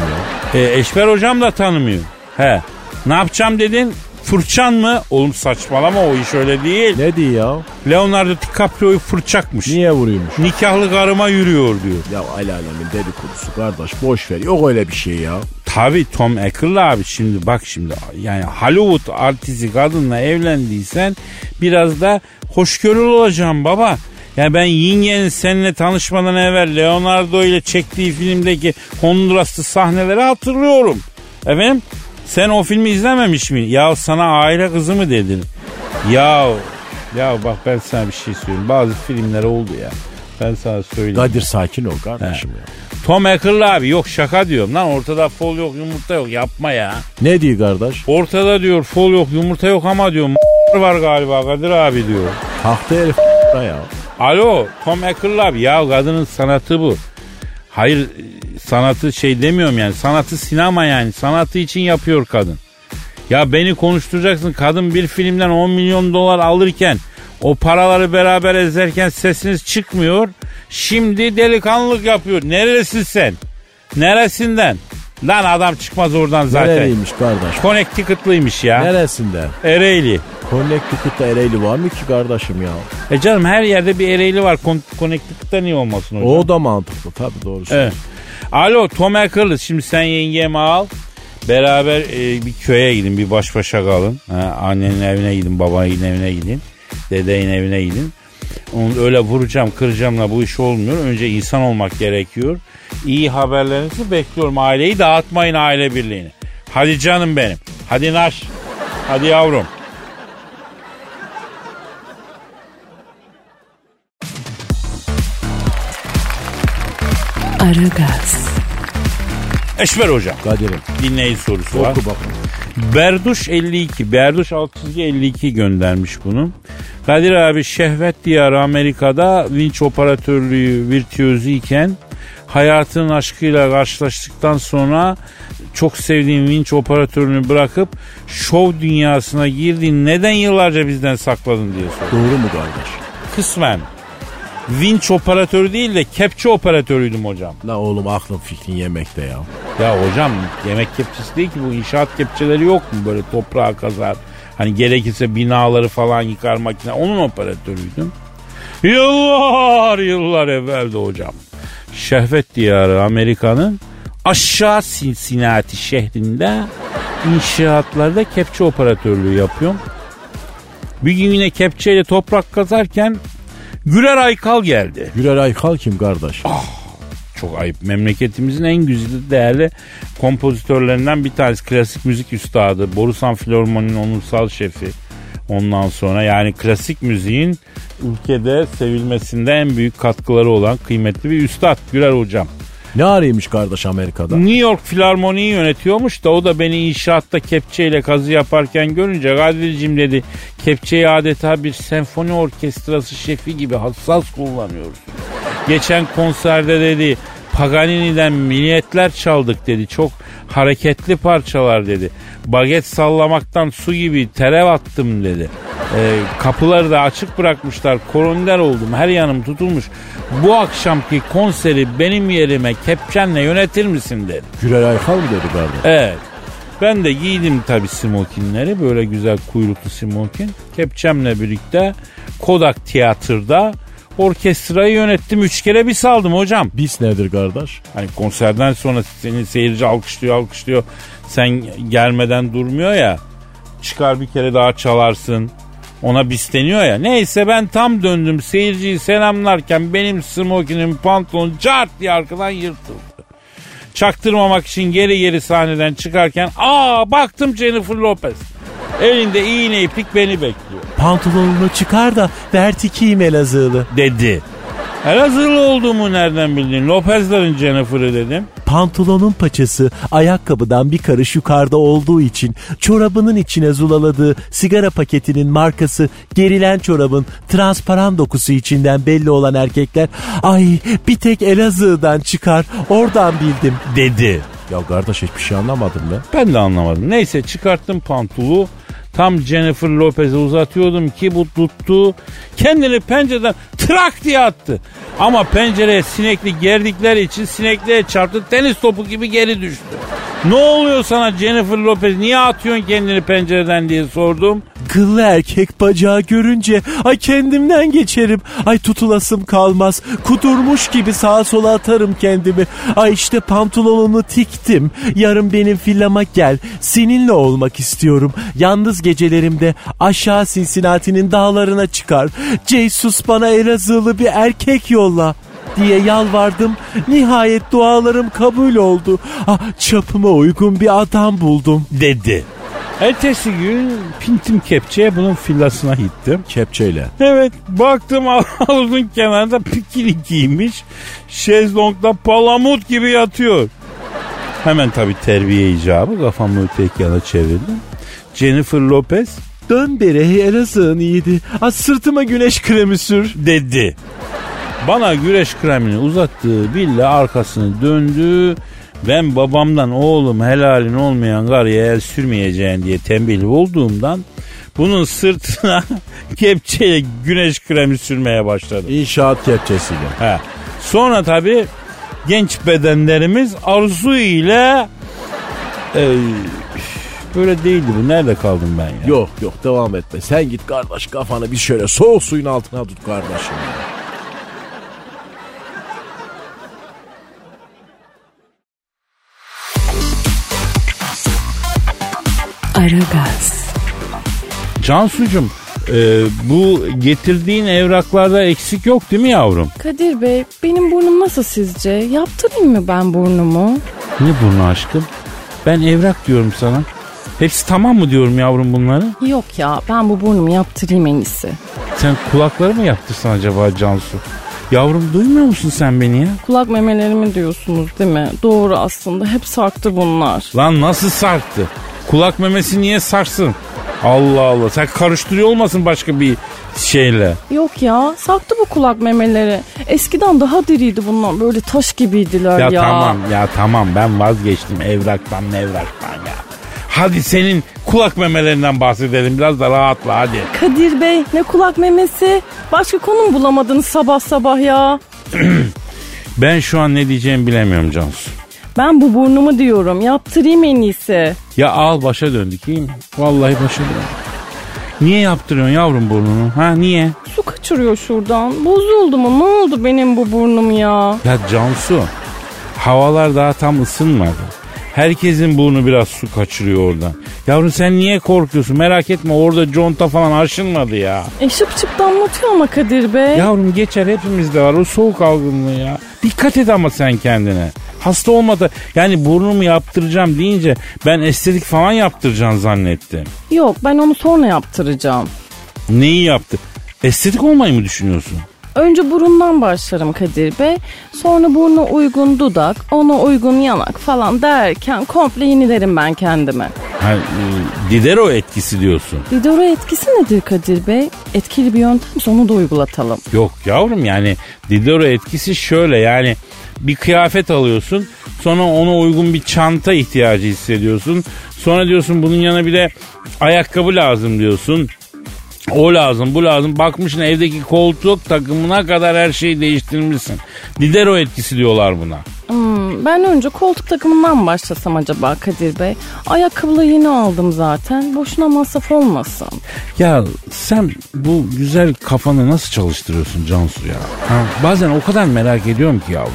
ya? E, Eşber hocam da tanımıyor. He. Ne yapacağım dedin? Fırçan mı? Oğlum saçmalama o iş öyle değil. Ne diyor ya? Leonardo DiCaprio'yu fırçakmış. Niye vuruyormuş? Nikahlı karıma yürüyor diyor. Ya el alemin dedikodusu kardeş boş ver. Yok öyle bir şey ya. Tabii Tom Ackle abi şimdi bak şimdi yani Hollywood artisti kadınla evlendiysen biraz da hoşgörülü olacaksın baba. Yani ben Yingen'in seninle tanışmadan evvel Leonardo ile çektiği filmdeki Honduraslı sahneleri hatırlıyorum. Efendim sen o filmi izlememiş mi? Ya sana aile kızı mı dedin? Ya ya bak ben sana bir şey söyleyeyim. Bazı filmler oldu ya. Ben sana söyleyeyim. Kadir sakin ol kardeşim ya. Tom Ackle abi yok şaka diyorum lan ortada fol yok yumurta yok yapma ya. Ne diyor kardeş? Ortada diyor fol yok yumurta yok ama diyor var galiba Kadir abi diyor. Tahta herif ya. Alo Tom Ackle abi ya kadının sanatı bu. Hayır sanatı şey demiyorum yani. Sanatı sinema yani. Sanatı için yapıyor kadın. Ya beni konuşturacaksın. Kadın bir filmden 10 milyon dolar alırken o paraları beraber ezerken sesiniz çıkmıyor. Şimdi delikanlılık yapıyor. Neresin sen? Neresinden? Lan adam çıkmaz oradan zaten. Nereliymiş kardeş? Connecticut'lıymış ya. Neresinde? Ereğli. Connecticut'ta Ereğli var mı ki kardeşim ya? E canım her yerde bir Ereğli var. Con- Connecticut'ta niye olmasın hocam? O da mantıklı tabii doğru Evet. Alo Tom Ackerless şimdi sen yengemi al. Beraber e, bir köye gidin bir baş başa kalın. Ha, annenin evine gidin babanın evine gidin. Dedeyin evine gidin. Onu öyle vuracağım kıracağımla bu iş olmuyor. Önce insan olmak gerekiyor. İyi haberlerinizi bekliyorum. Aileyi dağıtmayın aile birliğini. Hadi canım benim. Hadi naş. Hadi yavrum. Aragaz, Eşver hocam. Kadir'im Dinleyici sorusu var. oku bakın. Berduş 52. Berduş alt çizgi 52 göndermiş bunu. Kadir abi şehvet diyarı Amerika'da vinç operatörlüğü virtüözü iken hayatının aşkıyla karşılaştıktan sonra çok sevdiğin vinç operatörünü bırakıp şov dünyasına girdin neden yıllarca bizden sakladın diye soruyor. Doğru mu kardeş? Kısmen. Vinç operatörü değil de kepçe operatörüydüm hocam. La oğlum aklın fikrin yemekte ya. Ya hocam yemek kepçesi değil ki bu inşaat kepçeleri yok mu böyle toprağa kazar. Hani gerekirse binaları falan yıkar makine. Onun operatörüydüm. Yıllar yıllar evvelde hocam. Şehvet diyarı Amerika'nın aşağı Cincinnati şehrinde inşaatlarda kepçe operatörlüğü yapıyorum. Bir gün yine kepçeyle toprak kazarken Güler Aykal geldi. Güler Aykal kim kardeş? Çok ayıp. Memleketimizin en güzide değerli kompozitörlerinden bir tanesi. Klasik müzik üstadı. Borusan Filharmoni'nin onursal şefi. Ondan sonra yani klasik müziğin ülkede sevilmesinde en büyük katkıları olan kıymetli bir üstad Güler Hocam. Ne araymış kardeş Amerika'da? New York Filarmoni'yi yönetiyormuş da o da beni inşaatta kepçeyle kazı yaparken görünce Kadir'cim dedi kepçeyi adeta bir senfoni orkestrası şefi gibi hassas kullanıyoruz. Geçen konserde dedi Paganini'den miniyetler çaldık dedi. Çok hareketli parçalar dedi. Baget sallamaktan su gibi terev attım dedi. Ee, kapıları da açık bırakmışlar. Koronder oldum. Her yanım tutulmuş. Bu akşamki konseri benim yerime kepçenle yönetir misin dedi. Güler Aykal mı dedi kardeş? Evet. Ben de giydim tabii smokinleri. Böyle güzel kuyruklu smokin. Kepçemle birlikte Kodak Tiyatro'da orkestrayı yönettim. Üç kere bir saldım hocam. Bis nedir kardeş? Hani konserden sonra seni seyirci alkışlıyor alkışlıyor. Sen gelmeden durmuyor ya. Çıkar bir kere daha çalarsın. Ona bisleniyor ya. Neyse ben tam döndüm seyirciyi selamlarken benim smokinim pantolon cart diye arkadan yırtıldı. Çaktırmamak için geri geri sahneden çıkarken aa baktım Jennifer Lopez. Elinde iğne iplik beni bekliyor Pantolonunu çıkar da vertikiyim Elazığlı. dedi. Elazığlı olduğumu nereden bildin? Lopez'lerin Jennifer'ı dedim. Pantolonun paçası ayakkabıdan bir karış yukarıda olduğu için çorabının içine zulaladığı sigara paketinin markası gerilen çorabın transparan dokusu içinden belli olan erkekler ay bir tek Elazığ'dan çıkar oradan bildim Dedi. Ya kardeş hiçbir şey anlamadım ben. Ben de anlamadım. Neyse çıkarttım pantolu. Tam Jennifer Lopez'e uzatıyordum ki bu tuttu. Kendini pencereden trak diye attı. Ama pencereye sinekli gerdikleri için sinekliğe çarptı. Tenis topu gibi geri düştü. Ne oluyor sana Jennifer Lopez? Niye atıyorsun kendini pencereden diye sordum. Kıllı erkek bacağı görünce ay kendimden geçerim. Ay tutulasım kalmaz. Kudurmuş gibi sağa sola atarım kendimi. Ay işte pantolonunu tiktim. Yarın benim villama gel. Seninle olmak istiyorum. Yalnız gecelerimde aşağı Cincinnati'nin dağlarına çıkar. Jesus bana Elazığlı bir erkek yolla diye yalvardım. Nihayet dualarım kabul oldu. Ah, çapıma uygun bir adam buldum. Dedi. Ertesi gün pintim kepçeye bunun villasına gittim. Kepçeyle. Evet baktım havuzun kenarında pikili giymiş. Şezlongda palamut gibi yatıyor. Hemen tabii terbiye icabı kafamı öteki yana çevirdim. Jennifer Lopez Dön beri Elazığ'ın iyiydi. Az sırtıma güneş kremi sür. dedi. Bana güreş kremini uzattığı bille arkasını döndü. Ben babamdan oğlum helalin olmayan karıya el sürmeyeceğin diye tembih olduğumdan bunun sırtına kepçeyle güneş kremi sürmeye başladım. İnşaat kepçesiyle. He. Sonra tabii genç bedenlerimiz arzu ile e, böyle değildi bu. Nerede kaldım ben ya? Yok yok devam etme. Sen git kardeş kafanı bir şöyle soğuk suyun altına tut kardeşim. Aragaz, Cansucuğum e, bu getirdiğin evraklarda eksik yok değil mi yavrum? Kadir Bey benim burnum nasıl sizce? Yaptırayım mı ben burnumu? Ne burnu aşkım? Ben evrak diyorum sana. Hepsi tamam mı diyorum yavrum bunları? Yok ya ben bu burnumu yaptırayım en iyisi. Sen kulakları mı yaptırsan acaba Cansu? Yavrum duymuyor musun sen beni ya? Kulak memelerimi diyorsunuz değil mi? Doğru aslında hep sarktı bunlar. Lan nasıl sarktı? Kulak memesi niye sarsın? Allah Allah. Sen karıştırıyor olmasın başka bir şeyle. Yok ya sarktı bu kulak memeleri. Eskiden daha diriydi bunlar böyle taş gibiydiler Ya, ya. tamam ya tamam ben vazgeçtim evraktan evraktan ya. Hadi senin kulak memelerinden bahsedelim biraz da rahatla hadi. Kadir Bey ne kulak memesi? Başka konu mu bulamadınız sabah sabah ya? Ben şu an ne diyeceğimi bilemiyorum Cansu. Ben bu burnumu diyorum yaptırayım en iyisi. Ya al başa döndük iyi mi? Vallahi başa döndük. Niye yaptırıyorsun yavrum burnunu? Ha niye? Su kaçırıyor şuradan. Bozuldu mu? Ne oldu benim bu burnum ya? Ya Cansu havalar daha tam ısınmadı. Herkesin burnu biraz su kaçırıyor oradan. Yavrum sen niye korkuyorsun? Merak etme orada conta falan aşınmadı ya. E şıp şıp damlatıyor ama Kadir Bey. Yavrum geçer hepimizde var o soğuk algınlığı ya. Dikkat et ama sen kendine. Hasta olmadı. Yani burnumu yaptıracağım deyince ben estetik falan yaptıracağım zannettim. Yok ben onu sonra yaptıracağım. Neyi yaptı? Estetik olmayı mı düşünüyorsun? Önce burundan başlarım Kadir Bey. Sonra burnu uygun dudak, ona uygun yanak falan derken komple yenilerim ben kendime. Ha, e, Didero etkisi diyorsun. Didoro etkisi nedir Kadir Bey? Etkili bir yöntemse onu da uygulatalım. Yok yavrum yani Didero etkisi şöyle yani bir kıyafet alıyorsun sonra ona uygun bir çanta ihtiyacı hissediyorsun. Sonra diyorsun bunun yanına bir de ayakkabı lazım diyorsun. O lazım bu lazım bakmışsın evdeki koltuk takımına kadar her şeyi değiştirmişsin. Didero etkisi diyorlar buna. Hmm, ben önce koltuk takımından başlasam acaba Kadir Bey. Ayakkabıları yeni aldım zaten. Boşuna masraf olmasın. Ya sen bu güzel kafanı nasıl çalıştırıyorsun Cansu ya? Ha, bazen o kadar merak ediyorum ki yavrum.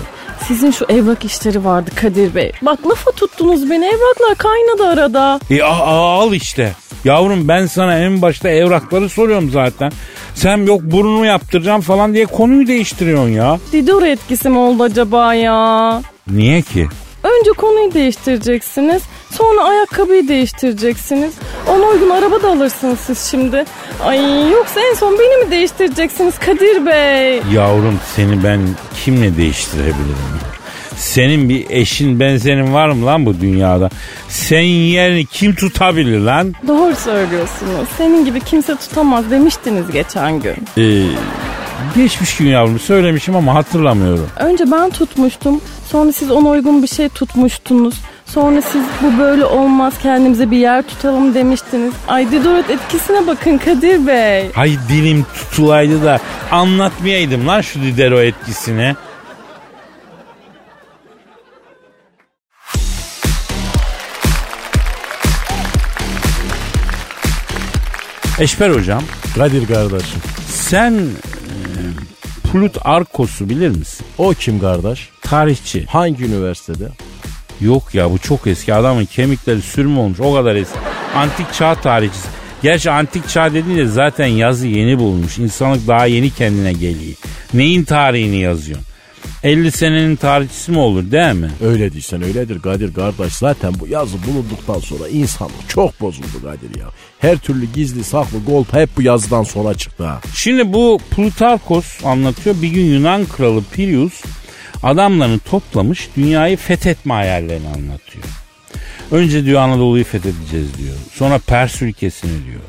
Sizin şu evrak işleri vardı Kadir Bey. Bak lafa tuttunuz beni. Evraklar kaynadı arada. E a- a- al işte. Yavrum ben sana en başta evrakları soruyorum zaten. Sen yok burnumu yaptıracağım falan diye konuyu değiştiriyorsun ya. Didoro etkisi mi oldu acaba ya? Niye ki? Önce konuyu değiştireceksiniz. Sonra ayakkabıyı değiştireceksiniz. Ona uygun araba da alırsınız siz şimdi. Ay yoksa en son beni mi değiştireceksiniz Kadir Bey? Yavrum seni ben kimle değiştirebilirim? Senin bir eşin benzerin var mı lan bu dünyada? Senin yerini kim tutabilir lan? Doğru söylüyorsunuz. Senin gibi kimse tutamaz demiştiniz geçen gün. Ee, geçmiş gün yavrum söylemişim ama hatırlamıyorum. Önce ben tutmuştum. Sonra siz ona uygun bir şey tutmuştunuz. Sonra siz bu böyle olmaz kendimize bir yer tutalım demiştiniz. Ay Didoret etkisine bakın Kadir Bey. Hay dilim tutulaydı da anlatmayaydım lan şu Didero etkisini. Eşber hocam Kadir kardeşim. sen Plut Arkos'u bilir misin? O kim kardeş? Tarihçi. Hangi üniversitede? Yok ya bu çok eski adamın kemikleri sürüm olmuş o kadar eski. Antik çağ tarihçisi. Gerçi antik çağ dediğinde zaten yazı yeni bulmuş. İnsanlık daha yeni kendine geliyor. Neyin tarihini yazıyorsun? 50 senenin tarihçisi mi olur değil mi? Öyle değilsen öyledir Kadir kardeş. Zaten bu yazı bulunduktan sonra insanlık çok bozuldu Kadir ya. Her türlü gizli saklı golp hep bu yazıdan sonra çıktı ha. Şimdi bu Plutarkos anlatıyor. Bir gün Yunan kralı Pirius adamlarını toplamış dünyayı fethetme hayallerini anlatıyor. Önce diyor Anadolu'yu fethedeceğiz diyor. Sonra Pers ülkesini diyor.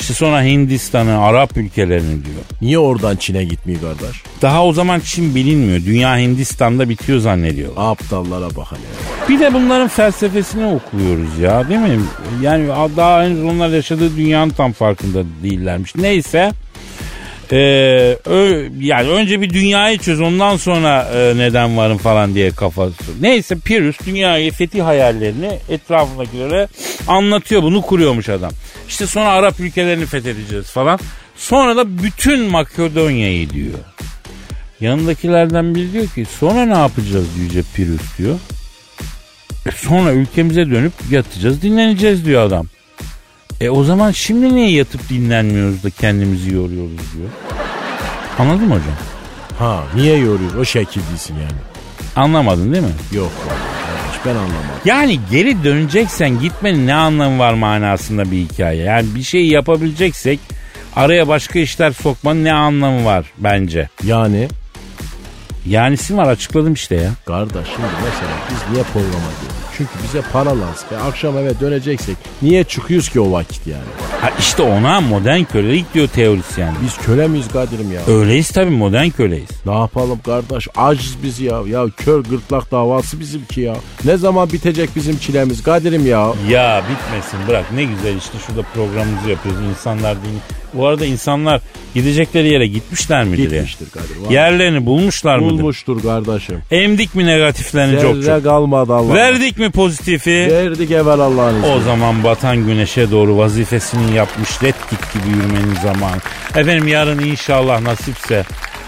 İşte sonra Hindistan'ı, Arap ülkelerini diyor. Niye oradan Çin'e gitmiyor kardeş? Daha o zaman Çin bilinmiyor. Dünya Hindistan'da bitiyor zannediyorlar. Aptallara bak hele. Bir de bunların felsefesini okuyoruz ya değil mi? Yani daha henüz onlar yaşadığı dünyanın tam farkında değillermiş. Neyse. Ee, ö- yani önce bir dünyayı çöz ondan sonra e, neden varım falan diye kafası. Neyse Pirus dünyayı fetih hayallerini etrafındakilere anlatıyor bunu kuruyormuş adam. İşte sonra Arap ülkelerini fethedeceğiz falan. Sonra da bütün Makedonya'yı diyor. Yanındakilerden biri diyor ki sonra ne yapacağız Yüce Pirus diyor. E sonra ülkemize dönüp yatacağız dinleneceğiz diyor adam. E o zaman şimdi niye yatıp dinlenmiyoruz da kendimizi yoruyoruz diyor. Anladın mı hocam? Ha niye yoruyor? O şekil değilsin yani. Anlamadın değil mi? Yok kardeş ben anlamadım. Yani geri döneceksen gitmenin ne anlamı var manasında bir hikaye. Yani bir şeyi yapabileceksek araya başka işler sokmanın ne anlamı var bence. Yani Yanisi var açıkladım işte ya. kardeş şimdi mesela biz niye programa geliyoruz? Çünkü bize para lazım. Ya akşam eve döneceksek niye çıkıyoruz ki o vakit yani? Ha işte ona modern kölelik diyor teorisyen. Biz köle miyiz Kadir'im ya? Öyleyiz tabii modern köleyiz. Ne yapalım kardeş? Aciz biz ya. Ya kör gırtlak davası bizimki ya. Ne zaman bitecek bizim çilemiz Kadir'im ya? Ya bitmesin bırak ne güzel işte şurada programımızı yapıyoruz insanlar değil. Bu arada insanlar gidecekleri yere gitmişler midir ya? Gitmiştir Kadir. vallahi. Yerlerini bulmuşlar mıdır? Bulmuştur kardeşim. Emdik mi negatiflerini çok Zerre çok? kalmadı Allah. Verdik mi pozitifi? Verdik evvel Allah'ın izniyle. O zaman batan güneşe doğru vazifesini yapmış red git gibi yürümenin zamanı. Efendim yarın inşallah nasipse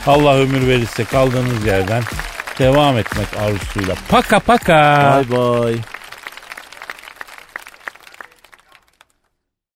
Allah ömür verirse kaldığınız yerden devam etmek arzusuyla. Paka paka. Bay bay.